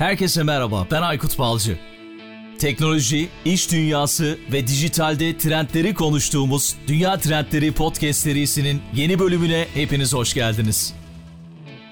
Herkese merhaba, ben Aykut Balcı. Teknoloji, iş dünyası ve dijitalde trendleri konuştuğumuz Dünya Trendleri Podcast serisinin yeni bölümüne hepiniz hoş geldiniz.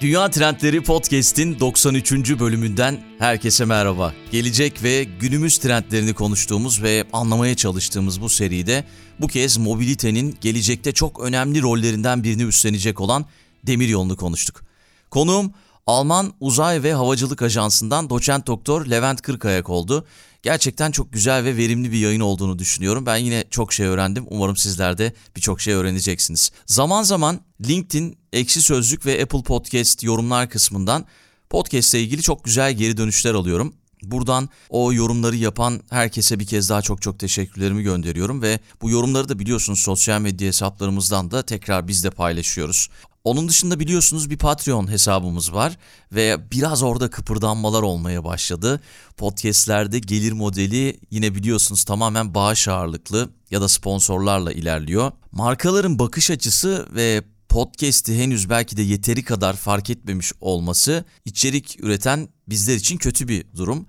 Dünya Trendleri Podcast'in 93. bölümünden herkese merhaba. Gelecek ve günümüz trendlerini konuştuğumuz ve anlamaya çalıştığımız bu seride bu kez mobilitenin gelecekte çok önemli rollerinden birini üstlenecek olan demiryolunu konuştuk. Konuğum Alman Uzay ve Havacılık Ajansı'ndan doçent doktor Levent Kırkayak oldu. Gerçekten çok güzel ve verimli bir yayın olduğunu düşünüyorum. Ben yine çok şey öğrendim. Umarım sizler de birçok şey öğreneceksiniz. Zaman zaman LinkedIn, Ekşi Sözlük ve Apple Podcast yorumlar kısmından podcast ile ilgili çok güzel geri dönüşler alıyorum. Buradan o yorumları yapan herkese bir kez daha çok çok teşekkürlerimi gönderiyorum ve bu yorumları da biliyorsunuz sosyal medya hesaplarımızdan da tekrar biz de paylaşıyoruz. Onun dışında biliyorsunuz bir Patreon hesabımız var ve biraz orada kıpırdanmalar olmaya başladı. Podcast'lerde gelir modeli yine biliyorsunuz tamamen bağış ağırlıklı ya da sponsorlarla ilerliyor. Markaların bakış açısı ve podcast'i henüz belki de yeteri kadar fark etmemiş olması içerik üreten bizler için kötü bir durum.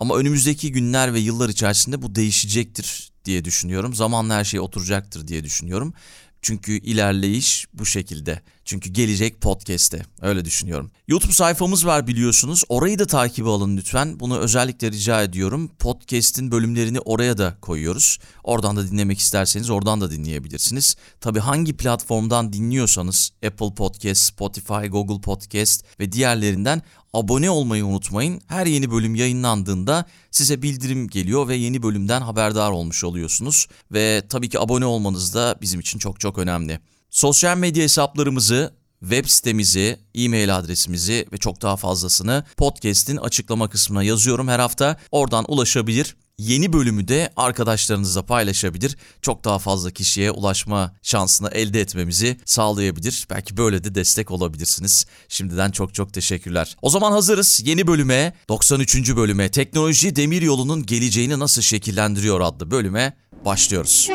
Ama önümüzdeki günler ve yıllar içerisinde bu değişecektir diye düşünüyorum. Zamanla her şey oturacaktır diye düşünüyorum. Çünkü ilerleyiş bu şekilde. Çünkü gelecek podcast'te. Öyle düşünüyorum. YouTube sayfamız var biliyorsunuz. Orayı da takip alın lütfen. Bunu özellikle rica ediyorum. Podcast'in bölümlerini oraya da koyuyoruz. Oradan da dinlemek isterseniz oradan da dinleyebilirsiniz. Tabi hangi platformdan dinliyorsanız Apple Podcast, Spotify, Google Podcast ve diğerlerinden abone olmayı unutmayın. Her yeni bölüm yayınlandığında size bildirim geliyor ve yeni bölümden haberdar olmuş oluyorsunuz. Ve tabii ki abone olmanız da bizim için çok çok önemli. Sosyal medya hesaplarımızı, web sitemizi, e-mail adresimizi ve çok daha fazlasını podcast'in açıklama kısmına yazıyorum her hafta. Oradan ulaşabilir. Yeni bölümü de arkadaşlarınızla paylaşabilir. Çok daha fazla kişiye ulaşma şansını elde etmemizi sağlayabilir. Belki böyle de destek olabilirsiniz. Şimdiden çok çok teşekkürler. O zaman hazırız yeni bölüme, 93. bölüme Teknoloji Demiryolu'nun geleceğini nasıl şekillendiriyor adlı bölüme başlıyoruz.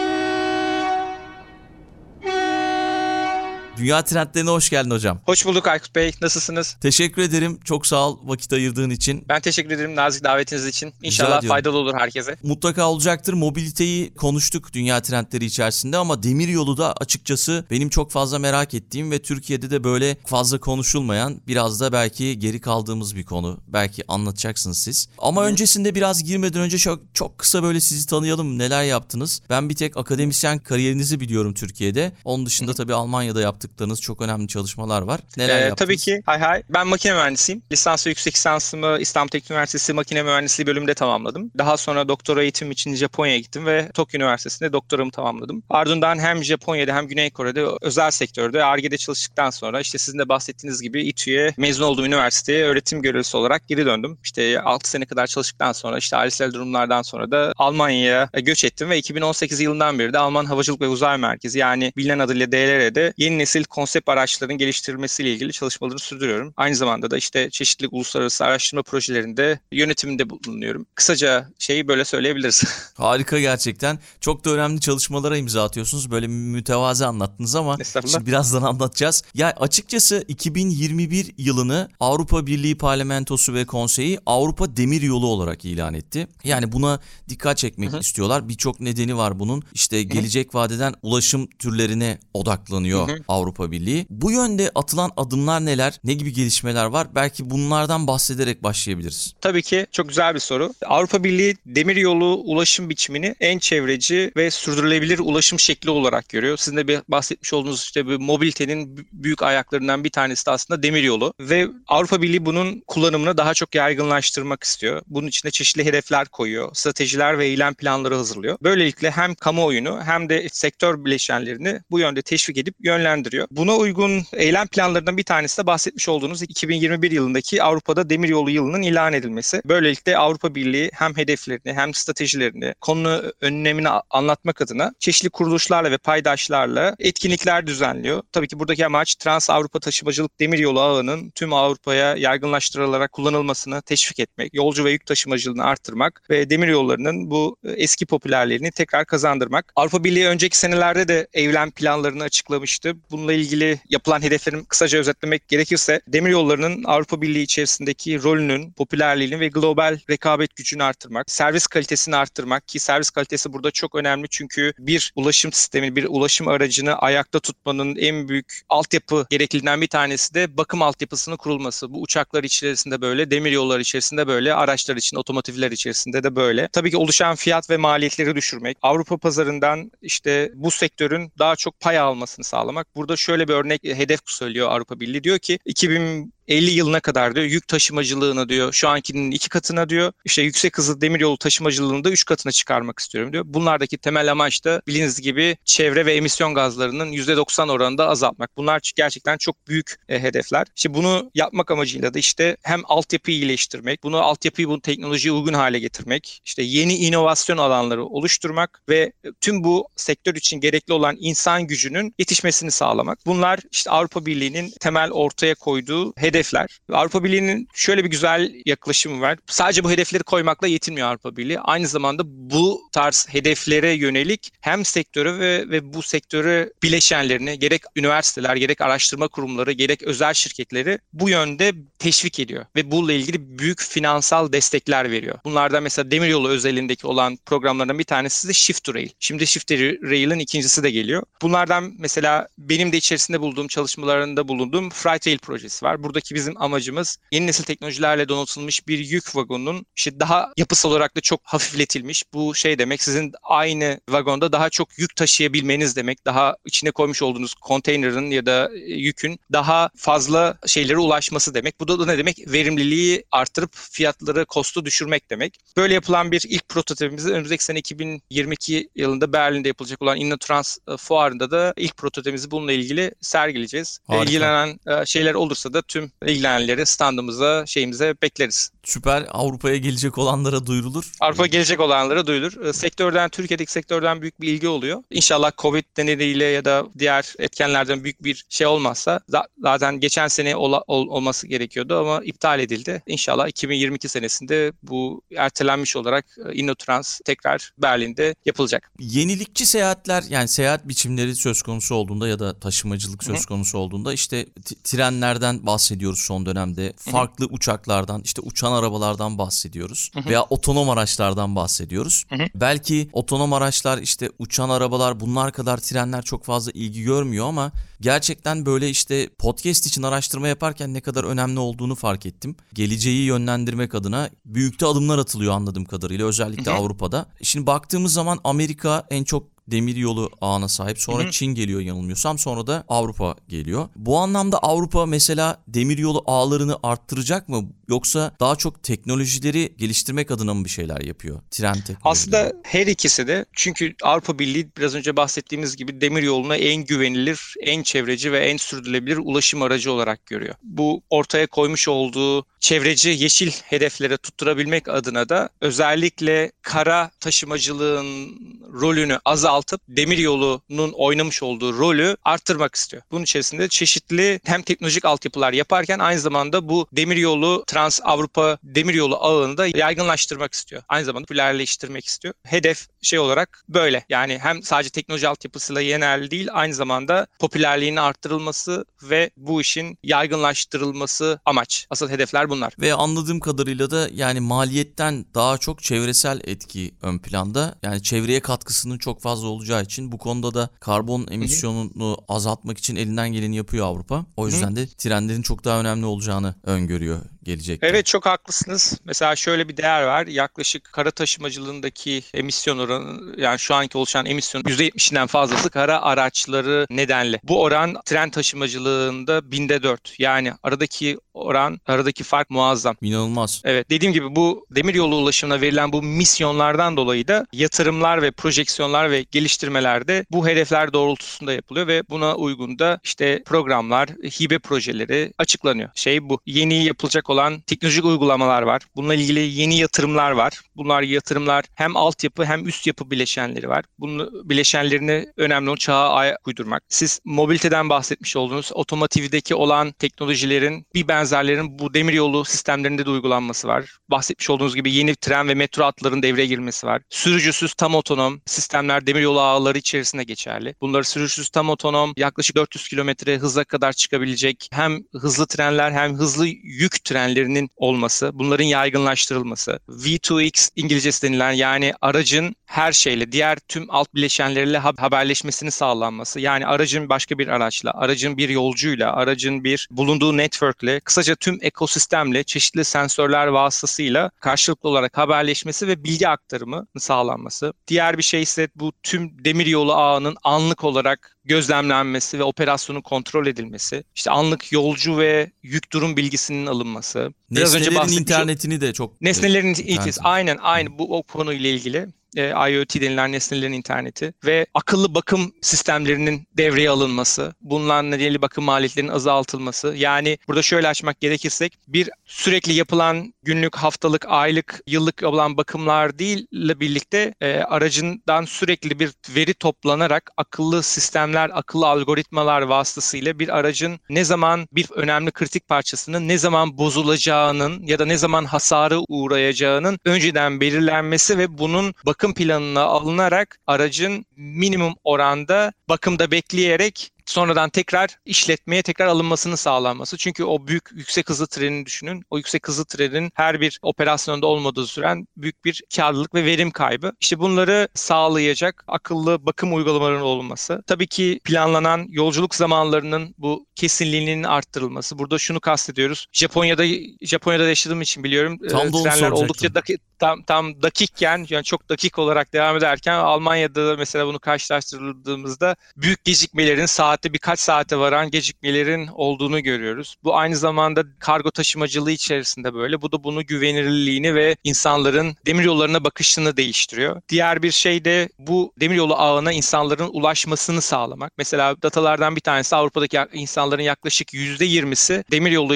Dünya trendlerine hoş geldin hocam. Hoş bulduk Aykut Bey. Nasılsınız? Teşekkür ederim. Çok sağ ol vakit ayırdığın için. Ben teşekkür ederim nazik davetiniz için. İnşallah faydalı olur herkese. Mutlaka olacaktır. Mobiliteyi konuştuk dünya trendleri içerisinde ama demir yolu da açıkçası benim çok fazla merak ettiğim ve Türkiye'de de böyle fazla konuşulmayan biraz da belki geri kaldığımız bir konu. Belki anlatacaksınız siz. Ama öncesinde biraz girmeden önce çok çok kısa böyle sizi tanıyalım. Neler yaptınız? Ben bir tek akademisyen kariyerinizi biliyorum Türkiye'de. Onun dışında tabii Almanya'da yaptık yaptıklarınız çok önemli çalışmalar var. Neler ee, yaptınız? Tabii ki. Hay hay. Ben makine mühendisiyim. Lisans ve yüksek lisansımı İstanbul Teknik Üniversitesi Makine Mühendisliği bölümünde tamamladım. Daha sonra doktora eğitim için Japonya'ya gittim ve Tokyo Üniversitesi'nde doktoramı tamamladım. Ardından hem Japonya'da hem Güney Kore'de özel sektörde ARGE'de çalıştıktan sonra işte sizin de bahsettiğiniz gibi İTÜ'ye mezun olduğum üniversiteye öğretim görevlisi olarak geri döndüm. İşte 6 sene kadar çalıştıktan sonra işte ailesel durumlardan sonra da Almanya'ya göç ettim ve 2018 yılından beri de Alman Havacılık ve Uzay Merkezi yani bilinen adıyla DLR'de yeni nesil konsept araçların geliştirilmesiyle ilgili çalışmaları sürdürüyorum. Aynı zamanda da işte çeşitli uluslararası araştırma projelerinde yönetiminde bulunuyorum. Kısaca şeyi böyle söyleyebiliriz. Harika gerçekten. Çok da önemli çalışmalara imza atıyorsunuz. Böyle mütevazi anlattınız ama şimdi birazdan anlatacağız. Ya açıkçası 2021 yılını Avrupa Birliği Parlamentosu ve Konseyi Avrupa Demir Yolu olarak ilan etti. Yani buna dikkat çekmek Hı-hı. istiyorlar. Birçok nedeni var bunun. İşte gelecek Hı-hı. vadeden ulaşım türlerine odaklanıyor Hı-hı. Avrupa Birliği. Bu yönde atılan adımlar neler? Ne gibi gelişmeler var? Belki bunlardan bahsederek başlayabiliriz. Tabii ki çok güzel bir soru. Avrupa Birliği demir yolu ulaşım biçimini en çevreci ve sürdürülebilir ulaşım şekli olarak görüyor. Sizin de bir bahsetmiş olduğunuz işte bir mobilitenin büyük ayaklarından bir tanesi de aslında demir yolu ve Avrupa Birliği bunun kullanımını daha çok yaygınlaştırmak istiyor. Bunun içinde çeşitli hedefler koyuyor, stratejiler ve eylem planları hazırlıyor. Böylelikle hem kamuoyunu hem de sektör bileşenlerini bu yönde teşvik edip yönlendiriyor gerekiyor. Buna uygun eylem planlarından bir tanesi de bahsetmiş olduğunuz 2021 yılındaki Avrupa'da demiryolu yılının ilan edilmesi. Böylelikle Avrupa Birliği hem hedeflerini hem stratejilerini, konu önlemini anlatmak adına çeşitli kuruluşlarla ve paydaşlarla etkinlikler düzenliyor. Tabii ki buradaki amaç Trans Avrupa Taşımacılık Demiryolu ağının tüm Avrupa'ya yaygınlaştırılarak kullanılmasını teşvik etmek, yolcu ve yük taşımacılığını arttırmak ve demiryollarının bu eski popülerliğini tekrar kazandırmak. Avrupa Birliği önceki senelerde de eylem planlarını açıklamıştı. Bunun bununla ilgili yapılan hedeflerin kısaca özetlemek gerekirse demir yollarının Avrupa Birliği içerisindeki rolünün, popülerliğini ve global rekabet gücünü arttırmak, servis kalitesini arttırmak ki servis kalitesi burada çok önemli çünkü bir ulaşım sistemi, bir ulaşım aracını ayakta tutmanın en büyük altyapı gerekliliğinden bir tanesi de bakım altyapısının kurulması. Bu uçaklar içerisinde böyle, demir yolları içerisinde böyle, araçlar için, otomotivler içerisinde de böyle. Tabii ki oluşan fiyat ve maliyetleri düşürmek, Avrupa pazarından işte bu sektörün daha çok pay almasını sağlamak. Burada şöyle bir örnek hedef söylüyor Avrupa Birliği. Diyor ki 2000 50 yılına kadar diyor yük taşımacılığını diyor şu ankinin iki katına diyor işte yüksek hızlı demiryolu taşımacılığını da üç katına çıkarmak istiyorum diyor. Bunlardaki temel amaç da bildiğiniz gibi çevre ve emisyon gazlarının %90 oranında azaltmak. Bunlar gerçekten çok büyük e, hedefler. İşte bunu yapmak amacıyla da işte hem altyapıyı iyileştirmek, bunu altyapıyı bu teknolojiye uygun hale getirmek, işte yeni inovasyon alanları oluşturmak ve tüm bu sektör için gerekli olan insan gücünün yetişmesini sağlamak. Bunlar işte Avrupa Birliği'nin temel ortaya koyduğu hedef hedefler. Avrupa Birliği'nin şöyle bir güzel yaklaşımı var. Sadece bu hedefleri koymakla yetinmiyor Avrupa Birliği. Aynı zamanda bu tarz hedeflere yönelik hem sektörü ve, ve bu sektörü bileşenlerini gerek üniversiteler, gerek araştırma kurumları, gerek özel şirketleri bu yönde teşvik ediyor. Ve bununla ilgili büyük finansal destekler veriyor. Bunlardan mesela demiryolu özelindeki olan programlardan bir tanesi de Shift to Rail. Şimdi Shift to Rail'in ikincisi de geliyor. Bunlardan mesela benim de içerisinde bulduğum çalışmalarında bulunduğum Freight Rail projesi var. Buradaki buradaki bizim amacımız yeni nesil teknolojilerle donatılmış bir yük vagonunun işte daha yapısal olarak da çok hafifletilmiş. Bu şey demek sizin aynı vagonda daha çok yük taşıyabilmeniz demek. Daha içine koymuş olduğunuz konteynerin ya da yükün daha fazla şeylere ulaşması demek. Bu da ne demek? Verimliliği artırıp fiyatları, kostu düşürmek demek. Böyle yapılan bir ilk prototipimizi önümüzdeki sene 2022 yılında Berlin'de yapılacak olan InnoTrans e, fuarında da ilk prototipimizi bununla ilgili sergileyeceğiz. Harika. İlgilenen e, şeyler olursa da tüm ilgilenenleri standımıza, şeyimize bekleriz. Süper. Avrupa'ya gelecek olanlara duyurulur. Avrupa'ya gelecek olanlara duyurulur. Ee, sektörden, Türkiye'deki sektörden büyük bir ilgi oluyor. İnşallah Covid nedeniyle ya da diğer etkenlerden büyük bir şey olmazsa zaten geçen sene ol, ol, olması gerekiyordu ama iptal edildi. İnşallah 2022 senesinde bu ertelenmiş olarak e, InnoTrans tekrar Berlin'de yapılacak. Yenilikçi seyahatler yani seyahat biçimleri söz konusu olduğunda ya da taşımacılık söz konusu olduğunda işte trenlerden bahsediyoruz son dönemde. Farklı uçaklardan işte uçan arabalardan bahsediyoruz hı hı. veya otonom araçlardan bahsediyoruz. Hı hı. Belki otonom araçlar işte uçan arabalar bunlar kadar trenler çok fazla ilgi görmüyor ama gerçekten böyle işte podcast için araştırma yaparken ne kadar önemli olduğunu fark ettim. Geleceği yönlendirmek adına büyükte adımlar atılıyor anladığım kadarıyla özellikle hı hı. Avrupa'da. Şimdi baktığımız zaman Amerika en çok demir yolu ağına sahip. Sonra Hı-hı. Çin geliyor yanılmıyorsam. Sonra da Avrupa geliyor. Bu anlamda Avrupa mesela demir yolu ağlarını arttıracak mı? Yoksa daha çok teknolojileri geliştirmek adına mı bir şeyler yapıyor? Tren teknolojileri. Aslında her ikisi de. Çünkü Avrupa Birliği biraz önce bahsettiğimiz gibi demir yolunu en güvenilir, en çevreci ve en sürdürülebilir ulaşım aracı olarak görüyor. Bu ortaya koymuş olduğu çevreci yeşil hedeflere tutturabilmek adına da özellikle kara taşımacılığın rolünü azaltıp demir yolunun oynamış olduğu rolü arttırmak istiyor. Bunun içerisinde çeşitli hem teknolojik altyapılar yaparken aynı zamanda bu demir yolu Trans Avrupa demir yolu ağını da yaygınlaştırmak istiyor. Aynı zamanda popülerleştirmek istiyor. Hedef şey olarak böyle. Yani hem sadece teknoloji altyapısıyla yenerli değil aynı zamanda popülerliğinin arttırılması ve bu işin yaygınlaştırılması amaç. Asıl hedefler bunlar. Ve anladığım kadarıyla da yani maliyetten daha çok çevresel etki ön planda. Yani çevreye katkısının çok fazla olacağı için bu konuda da karbon emisyonunu azaltmak için elinden geleni yapıyor Avrupa. O yüzden de trenlerin çok daha önemli olacağını öngörüyor gelecekte. Evet çok haklısınız. Mesela şöyle bir değer var. Yaklaşık kara taşımacılığındaki emisyon oranı yani şu anki oluşan emisyon %70'inden fazlası kara araçları nedenle. Bu oran tren taşımacılığında binde dört. Yani aradaki oran, aradaki fark muazzam. İnanılmaz. Evet dediğim gibi bu demir yolu ulaşımına verilen bu misyonlardan dolayı da yatırımlar ve projeksiyonlar ve geliştirmelerde bu hedefler doğrultusunda yapılıyor ve buna uygun da işte programlar, hibe projeleri açıklanıyor. Şey bu. Yeni yapılacak olan olan teknolojik uygulamalar var. Bununla ilgili yeni yatırımlar var. Bunlar yatırımlar hem altyapı hem üst yapı bileşenleri var. Bunun bileşenlerini önemli olan çağa ayak uydurmak. Siz mobiliteden bahsetmiş oldunuz. Otomotivdeki olan teknolojilerin bir benzerlerin bu demiryolu sistemlerinde de uygulanması var. Bahsetmiş olduğunuz gibi yeni tren ve metro hatların devreye girmesi var. Sürücüsüz tam otonom sistemler demiryolu ağları içerisinde geçerli. Bunları sürücüsüz tam otonom yaklaşık 400 kilometre hıza kadar çıkabilecek hem hızlı trenler hem hızlı yük trenlerinin olması, bunların yaygınlaştırılması, V2X İngilizcesi denilen yani aracın her şeyle, diğer tüm alt bileşenleriyle haberleşmesini sağlanması. Yani aracın başka bir araçla, aracın bir yolcuyla, aracın bir bulunduğu networkle, kısaca tüm ekosistemle, çeşitli sensörler vasıtasıyla karşılıklı olarak haberleşmesi ve bilgi aktarımı sağlanması. Diğer bir şey ise bu tüm demiryolu ağının anlık olarak gözlemlenmesi ve operasyonun kontrol edilmesi, işte anlık yolcu ve yük durum bilgisinin alınması. Biraz Nesnelerin önce internetini de çok... Nesnelerin interneti, aynen aynı bu o konuyla ilgili e, IoT denilen nesnelerin interneti ve akıllı bakım sistemlerinin devreye alınması, bununla nedeniyle bakım maliyetlerinin azaltılması. Yani burada şöyle açmak gerekirsek bir sürekli yapılan günlük, haftalık, aylık, yıllık olan bakımlar değil birlikte e, aracından sürekli bir veri toplanarak akıllı sistemler, akıllı algoritmalar vasıtasıyla bir aracın ne zaman bir önemli kritik parçasının ne zaman bozulacağının ya da ne zaman hasarı uğrayacağının önceden belirlenmesi ve bunun bakım bakım planına alınarak aracın minimum oranda bakımda bekleyerek sonradan tekrar işletmeye tekrar alınmasını sağlanması. Çünkü o büyük yüksek hızlı treni düşünün. O yüksek hızlı trenin her bir operasyonda olmadığı süren büyük bir karlılık ve verim kaybı. İşte bunları sağlayacak akıllı bakım uygulamalarının olması. Tabii ki planlanan yolculuk zamanlarının bu kesinliğinin arttırılması. Burada şunu kastediyoruz. Japonya'da Japonya'da yaşadığım için biliyorum. Tam e, trenler oldukça dakik, tam, tam dakikken yani çok dakik olarak devam ederken Almanya'da da mesela bunu karşılaştırıldığımızda büyük gecikmelerin saat saatte birkaç saate varan gecikmelerin olduğunu görüyoruz. Bu aynı zamanda kargo taşımacılığı içerisinde böyle. Bu da bunu güvenilirliğini ve insanların demiryollarına bakışını değiştiriyor. Diğer bir şey de bu demiryolu ağına insanların ulaşmasını sağlamak. Mesela datalardan bir tanesi Avrupa'daki insanların yaklaşık %20'si demiryolu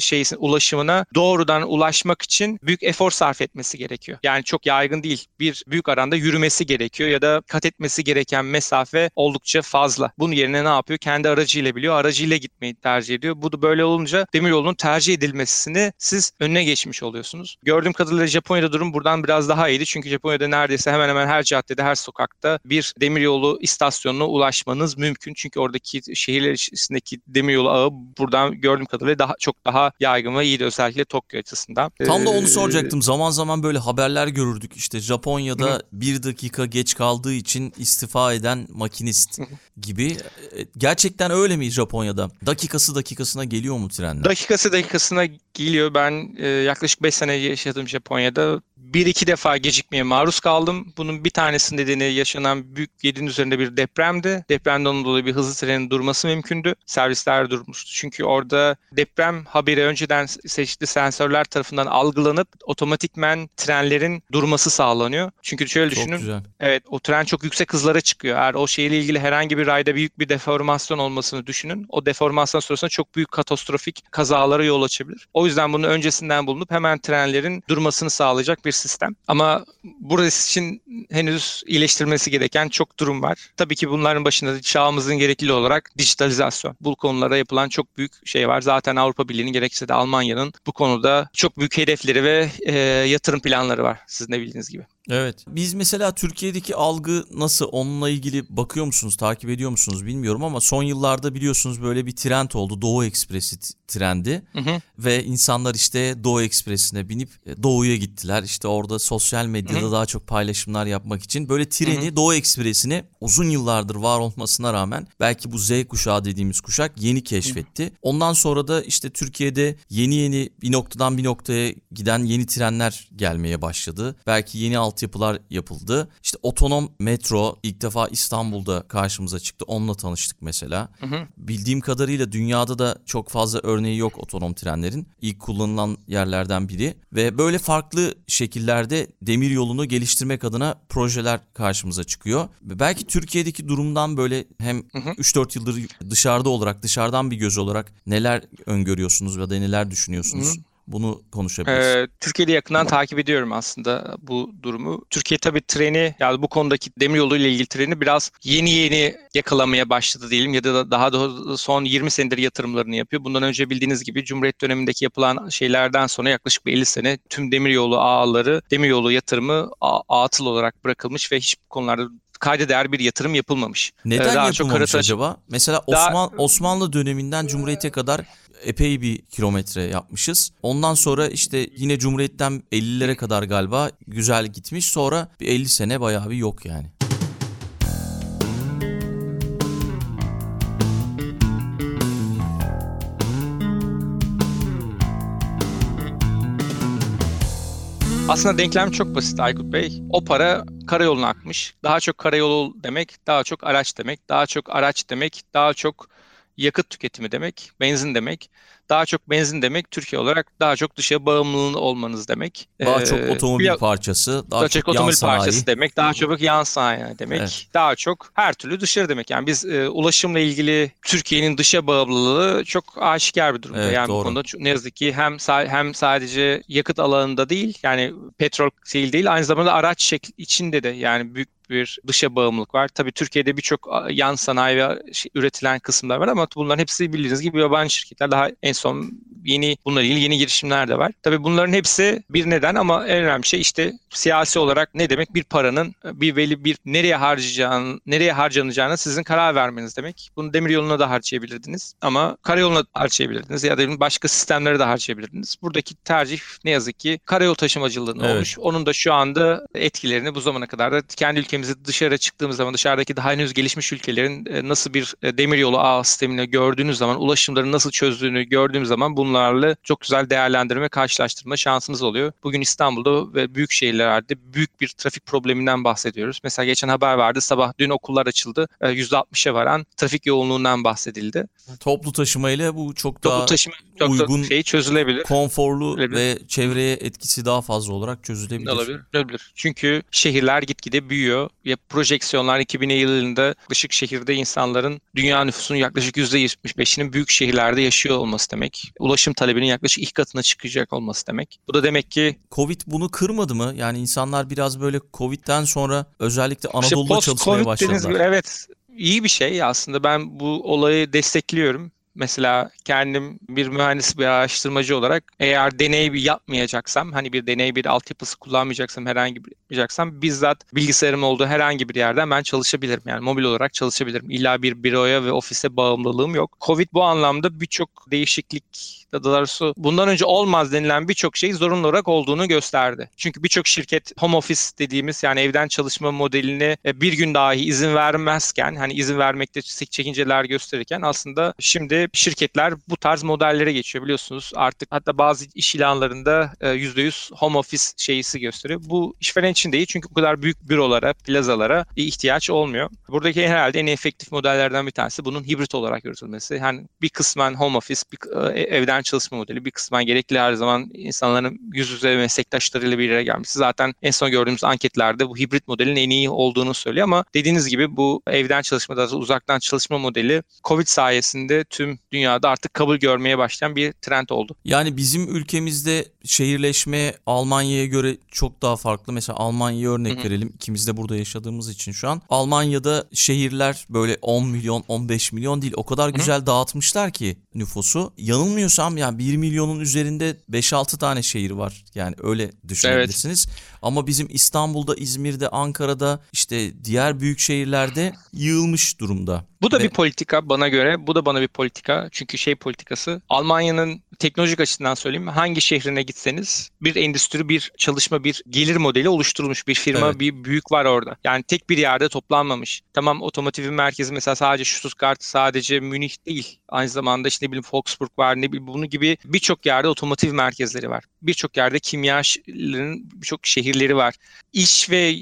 şeysin ulaşımına doğrudan ulaşmak için büyük efor sarf etmesi gerekiyor. Yani çok yaygın değil. Bir büyük aranda yürümesi gerekiyor ya da kat etmesi gereken mesafe oldukça fazla. Bunun yerine ne yapıyor? Kendi aracıyla biliyor. Aracıyla gitmeyi tercih ediyor. Bu da böyle olunca demiryolunun tercih edilmesini siz önüne geçmiş oluyorsunuz. Gördüğüm kadarıyla Japonya'da durum buradan biraz daha iyiydi. Çünkü Japonya'da neredeyse hemen hemen her caddede, her sokakta bir demiryolu istasyonuna ulaşmanız mümkün. Çünkü oradaki şehirler içerisindeki demiryolu ağı buradan gördüğüm kadarıyla daha çok daha yaygın ve iyiydi özellikle Tokyo açısından. Tam da onu ee, soracaktım. Zaman zaman böyle haberler görürdük. İşte Japonya'da bir dakika geç kaldığı için istifa eden makinist gibi. Gerçekten öyle mi Japonya'da? Dakikası dakikasına geliyor mu trenler? Dakikası dakikasına geliyor. Ben e, yaklaşık 5 sene yaşadım Japonya'da bir iki defa gecikmeye maruz kaldım. Bunun bir tanesi nedeni yaşanan büyük 7'nin üzerinde bir depremdi. Depremden dolayı bir hızlı trenin durması mümkündü. Servisler durmuştu. Çünkü orada deprem haberi önceden seçili sensörler tarafından algılanıp otomatikmen trenlerin durması sağlanıyor. Çünkü şöyle düşünün. Çok güzel. Evet o tren çok yüksek hızlara çıkıyor. Eğer o şeyle ilgili herhangi bir rayda büyük bir deformasyon olmasını düşünün. O deformasyon sırasında çok büyük katastrofik kazalara yol açabilir. O yüzden bunu öncesinden bulunup hemen trenlerin durmasını sağlayacak bir sistem. Ama burası için henüz iyileştirmesi gereken çok durum var. Tabii ki bunların başında çağımızın gerekli olarak dijitalizasyon. Bu konulara yapılan çok büyük şey var. Zaten Avrupa Birliği'nin gerekse de Almanya'nın bu konuda çok büyük hedefleri ve e, yatırım planları var sizin de bildiğiniz gibi. Evet. Biz mesela Türkiye'deki algı nasıl onunla ilgili bakıyor musunuz, takip ediyor musunuz bilmiyorum ama son yıllarda biliyorsunuz böyle bir trend oldu. Doğu Ekspresi trendi. Hı hı. Ve insanlar işte Doğu Ekspresi'ne binip e, Doğu'ya gittiler. İşte orada sosyal medyada hı hı. daha çok paylaşımlar yapmak için böyle treni hı hı. Doğu Ekspresi'ni uzun yıllardır var olmasına rağmen belki bu Z kuşağı dediğimiz kuşak yeni keşfetti. Hı. Ondan sonra da işte Türkiye'de yeni yeni bir noktadan bir noktaya giden yeni trenler gelmeye başladı. Belki yeni alt altyapılar yapıldı. İşte otonom metro ilk defa İstanbul'da karşımıza çıktı. Onunla tanıştık mesela. Hı hı. Bildiğim kadarıyla dünyada da çok fazla örneği yok otonom trenlerin. İlk kullanılan yerlerden biri ve böyle farklı şekillerde demir yolunu geliştirmek adına projeler karşımıza çıkıyor. Belki Türkiye'deki durumdan böyle hem hı hı. 3-4 yıldır dışarıda olarak dışarıdan bir göz olarak neler öngörüyorsunuz ya da neler düşünüyorsunuz? Hı hı. Bunu konuşabiliriz. Ee, Türkiye'de yakından takip ediyorum aslında bu durumu. Türkiye tabii treni yani bu konudaki demiryolu ile ilgili treni biraz yeni yeni yakalamaya başladı diyelim ya da daha da son 20 senedir yatırımlarını yapıyor. Bundan önce bildiğiniz gibi Cumhuriyet dönemindeki yapılan şeylerden sonra yaklaşık bir 50 sene tüm demiryolu ağları, demiryolu yatırımı atıl olarak bırakılmış ve hiçbir konularda kayda değer bir yatırım yapılmamış. Neden ee, daha yapılmamış çok acaba? Mesela Osman, daha... Osmanlı döneminden Cumhuriyet'e kadar epey bir kilometre yapmışız. Ondan sonra işte yine Cumhuriyet'ten 50'lere kadar galiba güzel gitmiş. Sonra bir 50 sene bayağı bir yok yani. Aslında denklem çok basit Aykut Bey. O para karayoluna akmış. Daha çok karayolu demek, daha çok araç demek. Daha çok araç demek, daha çok yakıt tüketimi demek, benzin demek daha çok benzin demek Türkiye olarak daha çok dışa bağımlılığın olmanız demek. Daha ee, çok otomobil bir, parçası, daha, daha çok, çok otomobil yan parçası demek, daha çok yan sanayi demek, evet. daha çok her türlü dışarı demek. Yani biz e, ulaşımla ilgili Türkiye'nin dışa bağımlılığı çok aşikar bir durumda. Evet, yani doğru. bu konuda ne yazık ki hem hem sadece yakıt alanında değil yani petrol değil değil aynı zamanda araç şekli içinde de yani büyük bir dışa bağımlılık var. Tabii Türkiye'de birçok yan sanayi ve şey, üretilen kısımlar var ama bunların hepsi bildiğiniz gibi yabancı şirketler. Daha en son yeni bununla ilgili yeni girişimler de var. Tabii bunların hepsi bir neden ama en önemli şey işte siyasi olarak ne demek? Bir paranın bir veli bir nereye harcayacağını, nereye harcanacağını sizin karar vermeniz demek. Bunu demir yoluna da harcayabilirdiniz ama karayoluna harcayabilirdiniz ya da başka sistemlere de harcayabilirdiniz. Buradaki tercih ne yazık ki karayol taşımacılığına evet. olmuş. Onun da şu anda etkilerini bu zamana kadar da kendi ülkemizi dışarı çıktığımız zaman dışarıdaki daha henüz gelişmiş ülkelerin e, nasıl bir e, demiryolu ağ sistemini gördüğünüz zaman ulaşımları nasıl çözdüğünü gördüğümüz zaman bunlarla çok güzel değerlendirme, karşılaştırma şansımız oluyor. Bugün İstanbul'da ve büyük şehirlerde büyük bir trafik probleminden bahsediyoruz. Mesela geçen haber vardı sabah dün okullar açıldı. %60'a e, varan trafik yoğunluğundan bahsedildi. Toplu taşımayla bu çok Toplu daha taşıma, çok uygun, şey çözülebilir. konforlu Çözülebilir. ve çevreye etkisi daha fazla olarak çözülebilir. Olabilir. Olabilir. Çünkü şehirler gitgide büyüyor. Ya projeksiyonlar 2000 yılında yaklaşık şehirde insanların dünya nüfusunun yaklaşık %75'inin büyük şehirlerde yaşıyor olması demek. Ulaşım talebinin yaklaşık iki katına çıkacak olması demek. Bu da demek ki... Covid bunu kırmadı mı? Yani insanlar biraz böyle Covid'den sonra özellikle Anadolu'da işte çalışmaya başladılar. Gibi, evet iyi bir şey aslında ben bu olayı destekliyorum. Mesela kendim bir mühendis bir araştırmacı olarak eğer deney bir yapmayacaksam hani bir deney bir altyapısı kullanmayacaksam herhangi bir yapmayacaksam bizzat bilgisayarım olduğu herhangi bir yerden ben çalışabilirim. Yani mobil olarak çalışabilirim. İlla bir büroya ve ofise bağımlılığım yok. Covid bu anlamda birçok değişiklik daha doğrusu bundan önce olmaz denilen birçok şey zorunlu olarak olduğunu gösterdi. Çünkü birçok şirket home office dediğimiz yani evden çalışma modelini e, bir gün dahi izin vermezken hani izin vermekte çekinceler gösterirken aslında şimdi şirketler bu tarz modellere geçiyor biliyorsunuz. Artık hatta bazı iş ilanlarında %100 e, home office şeysi gösteriyor. Bu işveren için değil çünkü bu kadar büyük bürolara, plazalara ihtiyaç olmuyor. Buradaki herhalde en efektif modellerden bir tanesi bunun hibrit olarak yürütülmesi. Yani bir kısmen home office, bir e, evden çalışma modeli, bir kısmen gerekli her zaman insanların yüz yüze meslektaşlarıyla bir yere gelmesi. Zaten en son gördüğümüz anketlerde bu hibrit modelin en iyi olduğunu söylüyor ama dediğiniz gibi bu evden çalışma, da uzaktan çalışma modeli Covid sayesinde tüm dünyada artık kabul görmeye başlayan bir trend oldu. Yani bizim ülkemizde şehirleşme Almanya'ya göre çok daha farklı. Mesela Almanya'ya örnek Hı-hı. verelim. İkimiz de burada yaşadığımız için şu an. Almanya'da şehirler böyle 10 milyon, 15 milyon değil. O kadar güzel dağıtmışlar ki nüfusu. Yanılmıyorsam yani 1 milyonun üzerinde 5-6 tane şehir var. Yani öyle düşünebilirsiniz. Evet. Ama bizim İstanbul'da, İzmir'de, Ankara'da işte diğer büyük şehirlerde yığılmış durumda. Bu da Ve... bir politika bana göre. Bu da bana bir politika. Çünkü şey politikası. Almanya'nın teknolojik açıdan söyleyeyim. Hangi şehrine gitseniz bir endüstri, bir çalışma, bir gelir modeli oluşturulmuş. Bir firma, evet. bir büyük var orada. Yani tek bir yerde toplanmamış. Tamam otomotivin merkezi mesela sadece Stuttgart, sadece Münih değil. Aynı zamanda işte ne bileyim Volkswagen var, ne bileyim bunun gibi birçok yerde otomotiv merkezleri var. Birçok yerde kimyaların birçok şehirleri var. İş ve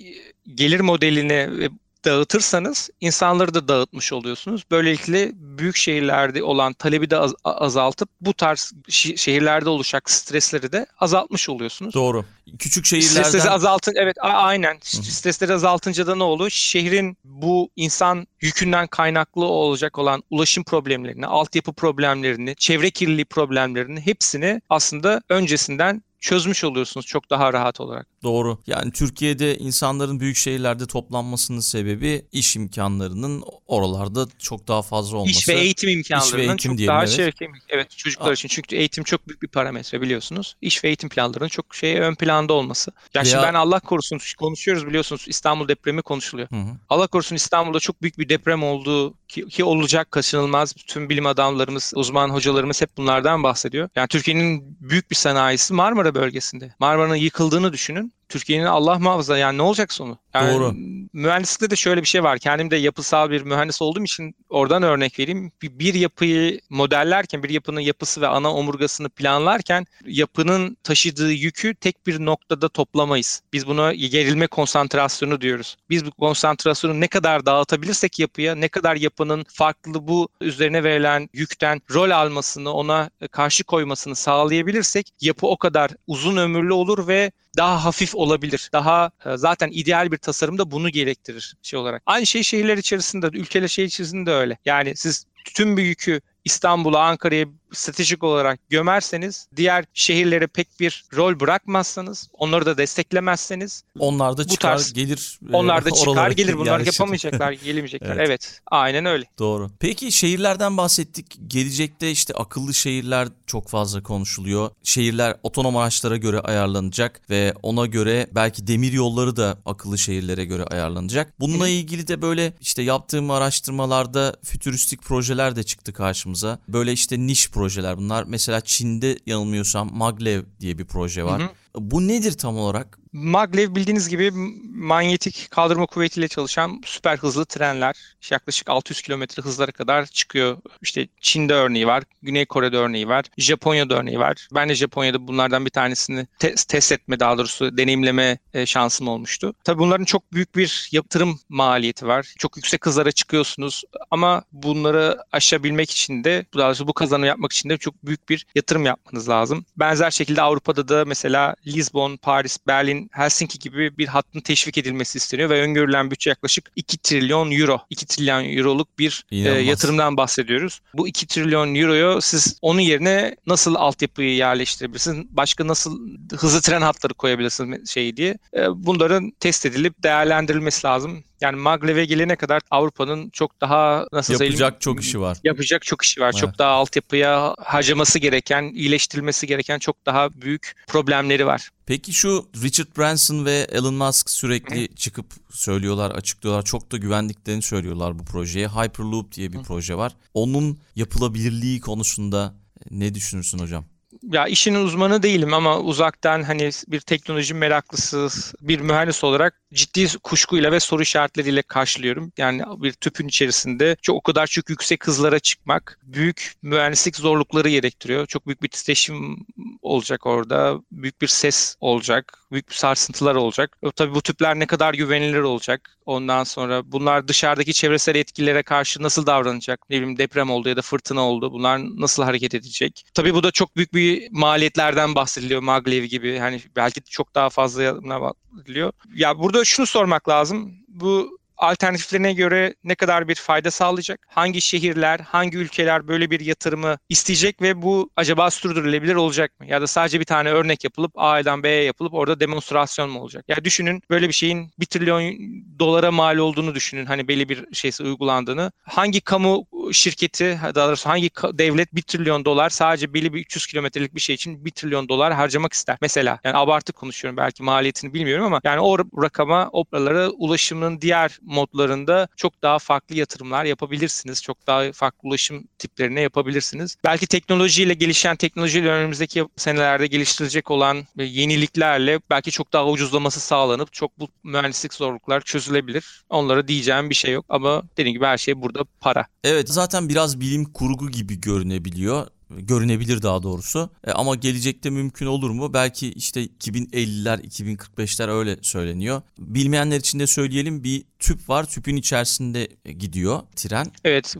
gelir modelini ve dağıtırsanız insanları da dağıtmış oluyorsunuz. Böylelikle büyük şehirlerde olan talebi de az- azaltıp bu tarz şehirlerde oluşacak stresleri de azaltmış oluyorsunuz. Doğru. Küçük Stresleri şehirlerden azaltın evet aynen. hı. Stresleri azaltınca da ne oluyor? Şehrin bu insan yükünden kaynaklı olacak olan ulaşım problemlerini, altyapı problemlerini, çevre kirliliği problemlerini hepsini aslında öncesinden çözmüş oluyorsunuz çok daha rahat olarak. Doğru. Yani Türkiye'de insanların büyük şehirlerde toplanmasının sebebi iş imkanlarının oralarda çok daha fazla olması. İş ve eğitim imkanlarının eğitim çok diyelim, daha evet. şey evet çocuklar Aa. için çünkü eğitim çok büyük bir parametre biliyorsunuz. İş ve eğitim planlarının çok şey ön planda olması. Ya şimdi Veya- ben Allah korusun konuşuyoruz biliyorsunuz İstanbul depremi konuşuluyor. Hı hı. Allah korusun İstanbul'da çok büyük bir deprem olduğu ki, ki olacak kaçınılmaz. Tüm bilim adamlarımız, uzman hocalarımız hep bunlardan bahsediyor. Yani Türkiye'nin büyük bir sanayisi Marmara bölgesinde. Marmara'nın yıkıldığını düşünün. Türkiye'nin Allah muhafaza yani ne olacak sonu? Yani Doğru. Mühendislikte de şöyle bir şey var. Kendim de yapısal bir mühendis olduğum için oradan örnek vereyim. Bir, yapıyı modellerken, bir yapının yapısı ve ana omurgasını planlarken yapının taşıdığı yükü tek bir noktada toplamayız. Biz buna gerilme konsantrasyonu diyoruz. Biz bu konsantrasyonu ne kadar dağıtabilirsek yapıya, ne kadar yapının farklı bu üzerine verilen yükten rol almasını, ona karşı koymasını sağlayabilirsek yapı o kadar uzun ömürlü olur ve daha hafif olabilir. Daha e, zaten ideal bir tasarımda bunu gerektirir şey olarak. Aynı şey şehirler içerisinde, ülkeler şehir içerisinde de öyle. Yani siz tüm bir yükü İstanbul'a, Ankara'ya stratejik olarak gömerseniz, diğer şehirlere pek bir rol bırakmazsanız, onları da desteklemezseniz, Onlar da çıkar tarz- gelir. e, onlar da çıkar gelir. Bunlar yerleşir. yapamayacaklar, gelemeyecekler. Evet. evet, aynen öyle. Doğru. Peki şehirlerden bahsettik. Gelecekte işte akıllı şehirler çok fazla konuşuluyor. Şehirler otonom araçlara göre ayarlanacak ve ona göre belki demir yolları da akıllı şehirlere göre ayarlanacak. Bununla ilgili de böyle işte yaptığım araştırmalarda fütüristik projeler de çıktı karşımıza. Böyle işte niş projeler bunlar. Mesela Çin'de yanılmıyorsam Maglev diye bir proje var. Hı hı. Bu nedir tam olarak? Maglev bildiğiniz gibi manyetik kaldırma kuvvetiyle çalışan süper hızlı trenler. İşte yaklaşık 600 kilometre hızlara kadar çıkıyor. İşte Çin'de örneği var, Güney Kore'de örneği var, Japonya'da örneği var. Ben de Japonya'da bunlardan bir tanesini test, test etme daha doğrusu deneyimleme e, şansım olmuştu. Tabii bunların çok büyük bir yatırım maliyeti var. Çok yüksek hızlara çıkıyorsunuz ama bunları aşabilmek için de daha doğrusu bu kazanımı yapmak için de çok büyük bir yatırım yapmanız lazım. Benzer şekilde Avrupa'da da mesela Lisbon, Paris, Berlin, Helsinki gibi bir hattın teşvik edilmesi isteniyor ve öngörülen bütçe yaklaşık 2 trilyon euro. 2 trilyon euroluk bir e, yatırımdan bahsediyoruz. Bu 2 trilyon euroyu siz onun yerine nasıl altyapıyı yerleştirebilirsiniz? Başka nasıl hızlı tren hatları koyabilirsiniz şey diye. E, bunların test edilip değerlendirilmesi lazım. Yani Maglev'e gelene kadar Avrupa'nın çok daha nasıl? Yapacak çok işi var. Yapacak çok işi var. Evet. Çok daha altyapıya harcaması gereken, iyileştirilmesi gereken çok daha büyük problemleri var. Peki şu Richard Branson ve Elon Musk sürekli çıkıp söylüyorlar, açıklıyorlar. Çok da güvendiklerini söylüyorlar bu projeye. Hyperloop diye bir proje var. Onun yapılabilirliği konusunda ne düşünürsün hocam? Ya işin uzmanı değilim ama uzaktan hani bir teknoloji meraklısı bir mühendis olarak ciddi kuşkuyla ve soru işaretleriyle karşılıyorum. Yani bir tüpün içerisinde çok o kadar çok yüksek hızlara çıkmak büyük mühendislik zorlukları gerektiriyor. Çok büyük bir titreşim olacak orada. Büyük bir ses olacak. Büyük bir sarsıntılar olacak. E, Tabii bu tüpler ne kadar güvenilir olacak. Ondan sonra bunlar dışarıdaki çevresel etkilere karşı nasıl davranacak? Ne bileyim deprem oldu ya da fırtına oldu. Bunlar nasıl hareket edecek? Tabii bu da çok büyük bir maliyetlerden bahsediliyor. Maglev gibi. Hani belki çok daha fazla bahsediliyor. Ya burada şunu sormak lazım. Bu alternatiflerine göre ne kadar bir fayda sağlayacak? Hangi şehirler, hangi ülkeler böyle bir yatırımı isteyecek ve bu acaba sürdürülebilir olacak mı? Ya da sadece bir tane örnek yapılıp A'dan B'ye yapılıp orada demonstrasyon mu olacak? Ya düşünün böyle bir şeyin 1 trilyon dolara mal olduğunu düşünün. Hani belli bir şeysi uygulandığını. Hangi kamu şirketi, daha doğrusu hangi devlet 1 trilyon dolar sadece belli bir 300 kilometrelik bir şey için 1 trilyon dolar harcamak ister? Mesela yani abartı konuşuyorum belki maliyetini bilmiyorum ama yani o rakama, o paralara ulaşımın diğer modlarında çok daha farklı yatırımlar yapabilirsiniz. Çok daha farklı ulaşım tiplerine yapabilirsiniz. Belki teknolojiyle gelişen teknolojiyle önümüzdeki senelerde geliştirilecek olan yeniliklerle belki çok daha ucuzlaması sağlanıp çok bu mühendislik zorluklar çözülebilir. Onlara diyeceğim bir şey yok ama dediğim gibi her şey burada para. Evet zaten biraz bilim kurgu gibi görünebiliyor görünebilir daha doğrusu. E, ama gelecekte mümkün olur mu? Belki işte 2050'ler, 2045'ler öyle söyleniyor. Bilmeyenler için de söyleyelim bir tüp var. Tüpün içerisinde gidiyor tren. Evet,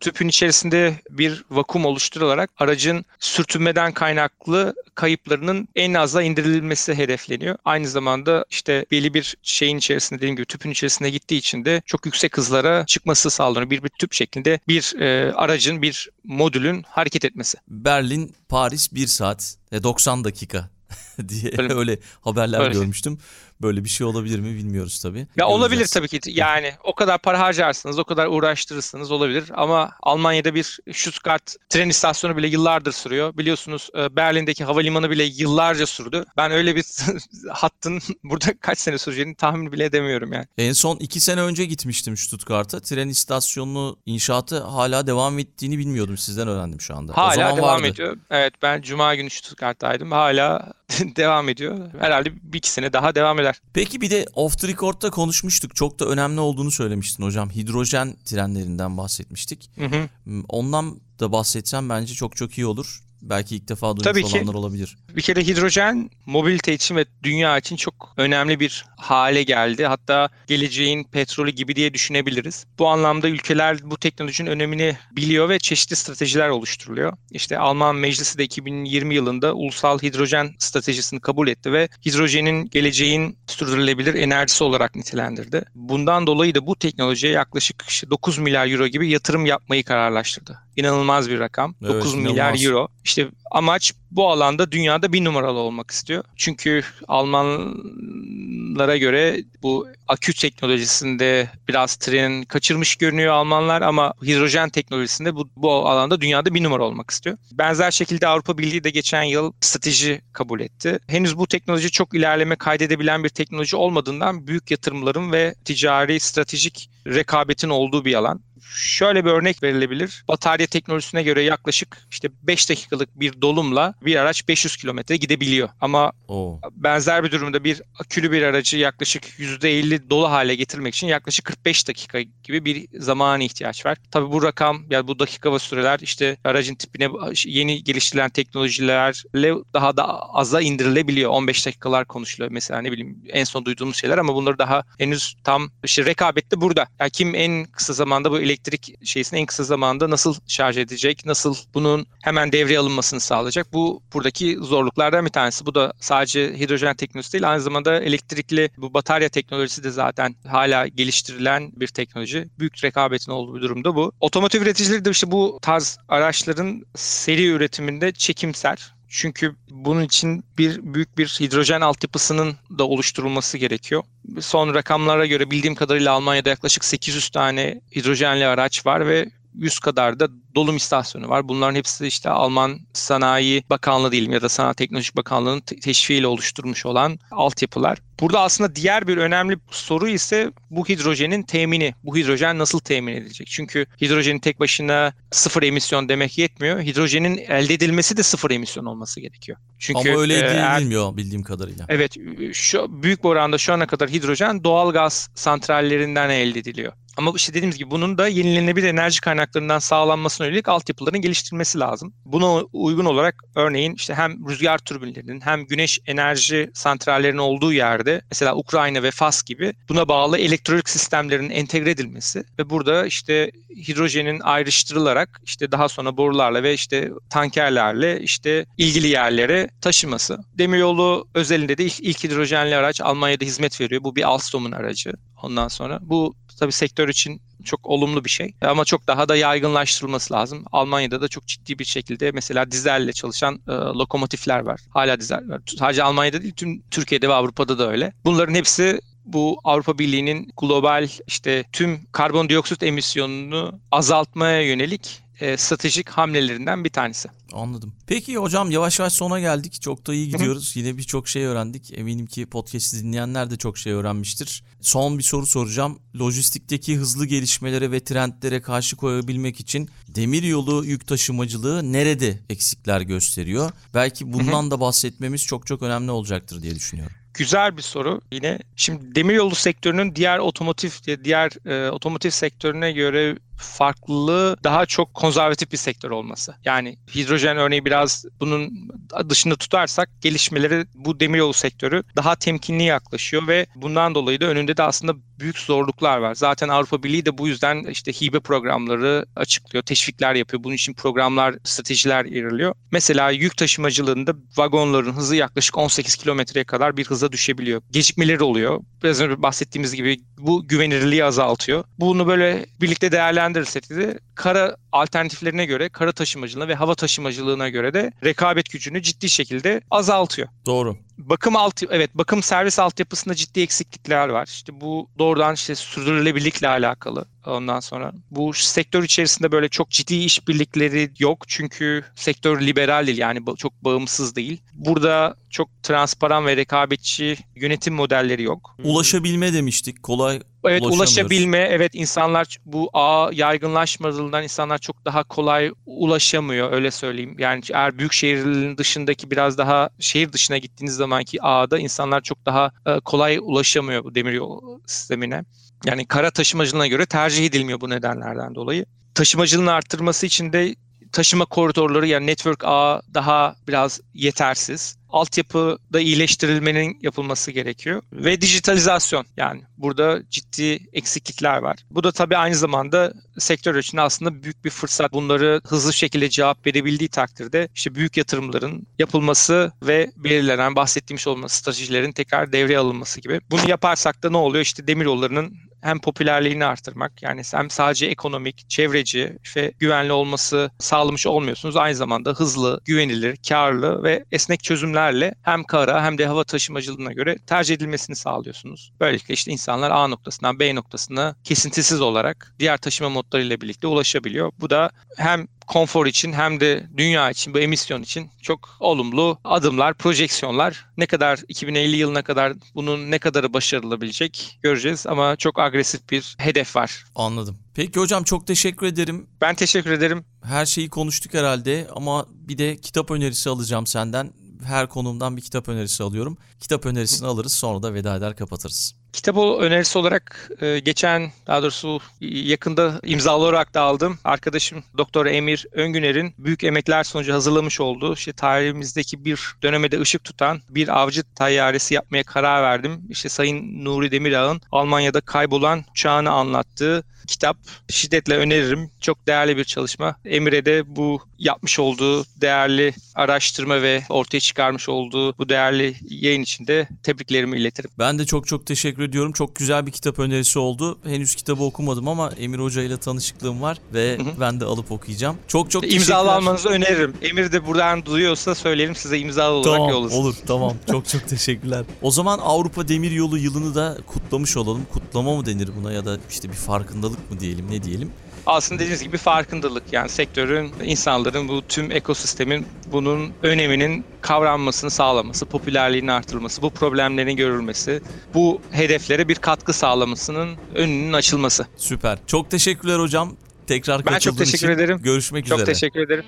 tüpün içerisinde bir vakum oluşturularak aracın sürtünmeden kaynaklı kayıplarının en aza indirilmesi hedefleniyor. Aynı zamanda işte belli bir şeyin içerisinde dediğim gibi tüpün içerisinde gittiği için de çok yüksek hızlara çıkması sağlanıyor. Bir, bir tüp şeklinde bir e, aracın, bir modülün hareket etmesi. Berlin, Paris 1 saat e, 90 dakika diye öyle, öyle haberler öyle. görmüştüm. Böyle bir şey olabilir mi bilmiyoruz tabii. Ya Göreceğiz. olabilir tabii ki. Yani o kadar para harcarsınız, o kadar uğraştırırsınız olabilir. Ama Almanya'da bir Stuttgart tren istasyonu bile yıllardır sürüyor. Biliyorsunuz e, Berlin'deki havalimanı bile yıllarca sürdü. Ben öyle bir hattın burada kaç sene süreceğini tahmin bile edemiyorum yani. En son iki sene önce gitmiştim Stuttgart'a. Tren istasyonu inşaatı hala devam ettiğini bilmiyordum. Sizden öğrendim şu anda. Hala devam vardı. ediyor. Evet ben Cuma günü Stuttgart'taydım. Hala devam ediyor. Herhalde bir iki sene daha devam eder. Peki bir de off the record'da konuşmuştuk. Çok da önemli olduğunu söylemiştin hocam. Hidrojen trenlerinden bahsetmiştik. Hı hı. Hmm, ondan da bahsetsem bence çok çok iyi olur belki ilk defa duymuş Tabii olanlar ki. olabilir. Bir kere hidrojen mobilite için ve dünya için çok önemli bir hale geldi. Hatta geleceğin petrolü gibi diye düşünebiliriz. Bu anlamda ülkeler bu teknolojinin önemini biliyor ve çeşitli stratejiler oluşturuluyor. İşte Alman Meclisi de 2020 yılında ulusal hidrojen stratejisini kabul etti ve hidrojenin geleceğin sürdürülebilir enerjisi olarak nitelendirdi. Bundan dolayı da bu teknolojiye yaklaşık 9 milyar euro gibi yatırım yapmayı kararlaştırdı. İnanılmaz bir rakam. Evet, 9 inanılmaz. milyar euro. İşte amaç bu alanda dünyada bir numaralı olmak istiyor. Çünkü Almanlara göre bu akü teknolojisinde biraz tren kaçırmış görünüyor Almanlar ama hidrojen teknolojisinde bu, bu alanda dünyada bir numara olmak istiyor. Benzer şekilde Avrupa Birliği de geçen yıl strateji kabul etti. Henüz bu teknoloji çok ilerleme kaydedebilen bir teknoloji olmadığından büyük yatırımların ve ticari stratejik rekabetin olduğu bir alan şöyle bir örnek verilebilir. Batarya teknolojisine göre yaklaşık işte 5 dakikalık bir dolumla bir araç 500 kilometre gidebiliyor. Ama Oo. benzer bir durumda bir akülü bir aracı yaklaşık %50 dolu hale getirmek için yaklaşık 45 dakika gibi bir zamana ihtiyaç var. Tabi bu rakam yani bu dakika ve süreler işte aracın tipine yeni geliştirilen teknolojilerle daha da aza indirilebiliyor. 15 dakikalar konuşuluyor mesela ne bileyim en son duyduğumuz şeyler ama bunları daha henüz tam işte rekabette burada. Yani kim en kısa zamanda bu elektrik şeysini en kısa zamanda nasıl şarj edecek, nasıl bunun hemen devreye alınmasını sağlayacak. Bu buradaki zorluklardan bir tanesi. Bu da sadece hidrojen teknolojisi değil, aynı zamanda elektrikli bu batarya teknolojisi de zaten hala geliştirilen bir teknoloji. Büyük rekabetin olduğu bir durumda bu. Otomotiv üreticileri de işte bu tarz araçların seri üretiminde çekimser. Çünkü bunun için bir büyük bir hidrojen altyapısının da oluşturulması gerekiyor. Son rakamlara göre bildiğim kadarıyla Almanya'da yaklaşık 800 tane hidrojenli araç var ve 100 kadar da dolum istasyonu var. Bunların hepsi işte Alman Sanayi Bakanlığı diyelim ya da Sanayi Teknolojik Bakanlığı'nın teşviğiyle oluşturmuş olan altyapılar. Burada aslında diğer bir önemli soru ise bu hidrojenin temini. Bu hidrojen nasıl temin edilecek? Çünkü hidrojenin tek başına sıfır emisyon demek yetmiyor. Hidrojenin elde edilmesi de sıfır emisyon olması gerekiyor. Çünkü Ama öyle edilmiyor bildiğim kadarıyla. Evet, şu büyük bir oranda şu ana kadar hidrojen doğal gaz santrallerinden elde ediliyor. Ama işte dediğimiz gibi bunun da yenilenebilir enerji kaynaklarından sağlanmasına yönelik altyapıların geliştirilmesi lazım. Buna uygun olarak örneğin işte hem rüzgar türbinlerinin hem güneş enerji santrallerinin olduğu yerde mesela Ukrayna ve Fas gibi buna bağlı elektronik sistemlerin entegre edilmesi ve burada işte hidrojenin ayrıştırılarak işte daha sonra borularla ve işte tankerlerle işte ilgili yerlere taşıması. Demiryolu özelinde de ilk, ilk hidrojenli araç Almanya'da hizmet veriyor. Bu bir Alstom'un aracı. Ondan sonra bu tabii sektör için çok olumlu bir şey ama çok daha da yaygınlaştırılması lazım. Almanya'da da çok ciddi bir şekilde mesela dizelle çalışan e, lokomotifler var. Hala dizel var. Sadece Almanya'da değil tüm Türkiye'de ve Avrupa'da da öyle. Bunların hepsi bu Avrupa Birliği'nin global işte tüm karbondioksit emisyonunu azaltmaya yönelik e, stratejik hamlelerinden bir tanesi. Anladım. Peki hocam yavaş yavaş sona geldik. Çok da iyi gidiyoruz. Yine birçok şey öğrendik. Eminim ki podcast'i dinleyenler de çok şey öğrenmiştir. Son bir soru soracağım. Lojistikteki hızlı gelişmelere ve trendlere karşı koyabilmek için demiryolu yük taşımacılığı nerede eksikler gösteriyor? Belki bundan da bahsetmemiz çok çok önemli olacaktır diye düşünüyorum. Güzel bir soru yine. Şimdi demiryolu sektörünün diğer otomotiv diğer e, otomotiv sektörüne göre farklılığı daha çok konservatif bir sektör olması. Yani hidrojen örneği biraz bunun dışında tutarsak gelişmeleri bu demiryolu sektörü daha temkinli yaklaşıyor ve bundan dolayı da önünde de aslında büyük zorluklar var. Zaten Avrupa Birliği de bu yüzden işte hibe programları açıklıyor, teşvikler yapıyor. Bunun için programlar, stratejiler ilerliyor. Mesela yük taşımacılığında vagonların hızı yaklaşık 18 kilometreye kadar bir hıza düşebiliyor. Gecikmeleri oluyor. Biraz önce bahsettiğimiz gibi bu güvenilirliği azaltıyor. Bunu böyle birlikte değerlendirirsek de kara alternatiflerine göre kara taşımacılığına ve hava taşımacılığına göre de rekabet gücünü ciddi şekilde azaltıyor. Doğru. Bakım alt evet bakım servis altyapısında ciddi eksiklikler var. İşte bu doğrudan işte sürdürülebilirlikle alakalı. Ondan sonra bu sektör içerisinde böyle çok ciddi işbirlikleri yok. Çünkü sektör liberal değil yani çok bağımsız değil. Burada çok transparan ve rekabetçi yönetim modelleri yok. Ulaşabilme demiştik. Kolay Evet ulaşabilme evet insanlar bu ağ yaygınlaşmadığından insanlar çok daha kolay ulaşamıyor öyle söyleyeyim. Yani eğer büyük şehirlerin dışındaki biraz daha şehir dışına gittiğiniz zamanki ağda insanlar çok daha e, kolay ulaşamıyor bu demiryolu sistemine. Yani kara taşımacılığına göre tercih edilmiyor bu nedenlerden dolayı. Taşımacılığın arttırması için de taşıma koridorları yani network ağı daha biraz yetersiz. Altyapıda iyileştirilmenin yapılması gerekiyor ve dijitalizasyon yani burada ciddi eksiklikler var. Bu da tabii aynı zamanda sektör için aslında büyük bir fırsat. Bunları hızlı şekilde cevap verebildiği takdirde işte büyük yatırımların yapılması ve belirlenen bahsettiğimiz olması stratejilerin tekrar devreye alınması gibi. Bunu yaparsak da ne oluyor? İşte demir yollarının hem popülerliğini artırmak yani hem sadece ekonomik, çevreci ve güvenli olması sağlamış olmuyorsunuz. Aynı zamanda hızlı, güvenilir, karlı ve esnek çözümlerle hem kara hem de hava taşımacılığına göre tercih edilmesini sağlıyorsunuz. Böylelikle işte insanlar A noktasından B noktasına kesintisiz olarak diğer taşıma modlarıyla birlikte ulaşabiliyor. Bu da hem konfor için hem de dünya için, bu emisyon için çok olumlu adımlar, projeksiyonlar. Ne kadar 2050 yılına kadar bunun ne kadarı başarılabilecek göreceğiz ama çok agresif bir hedef var. Anladım. Peki hocam çok teşekkür ederim. Ben teşekkür ederim. Her şeyi konuştuk herhalde ama bir de kitap önerisi alacağım senden. Her konumdan bir kitap önerisi alıyorum. Kitap önerisini alırız sonra da veda eder kapatırız. Kitap önerisi olarak e, geçen daha doğrusu yakında imzalı olarak da aldım. Arkadaşım Doktor Emir Öngüner'in büyük emekler sonucu hazırlamış olduğu işte tarihimizdeki bir dönemede ışık tutan bir avcı tayyaresi yapmaya karar verdim. İşte Sayın Nuri Demirağ'ın Almanya'da kaybolan uçağını anlattığı kitap şiddetle öneririm. Çok değerli bir çalışma. Emir'e de bu yapmış olduğu değerli araştırma ve ortaya çıkarmış olduğu bu değerli yayın için de tebriklerimi iletirim. Ben de çok çok teşekkür ediyorum. Çok güzel bir kitap önerisi oldu. Henüz kitabı okumadım ama Emir Hoca ile tanışıklığım var ve hı hı. ben de alıp okuyacağım. Çok çok teşekkürler. İmzalı almanızı öneririm. Emir de buradan duyuyorsa söyleyelim size imzalı olarak tamam, yollasın. Olur tamam. çok çok teşekkürler. O zaman Avrupa Demiryolu yılını da kutlamış olalım. Kutlama mı denir buna ya da işte bir farkındalık mı diyelim ne diyelim? aslında dediğiniz gibi farkındalık yani sektörün, insanların bu tüm ekosistemin bunun öneminin kavranmasını sağlaması, popülerliğinin artırılması, bu problemlerin görülmesi, bu hedeflere bir katkı sağlamasının önünün açılması. Süper. Çok teşekkürler hocam. Tekrar Ben çok teşekkür için. ederim. Görüşmek çok üzere. Çok teşekkür ederim.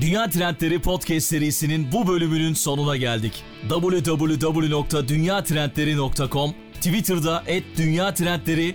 Dünya Trendleri Podcast serisinin bu bölümünün sonuna geldik. www.dünyatrendleri.com Twitter'da @dünyatrendleri,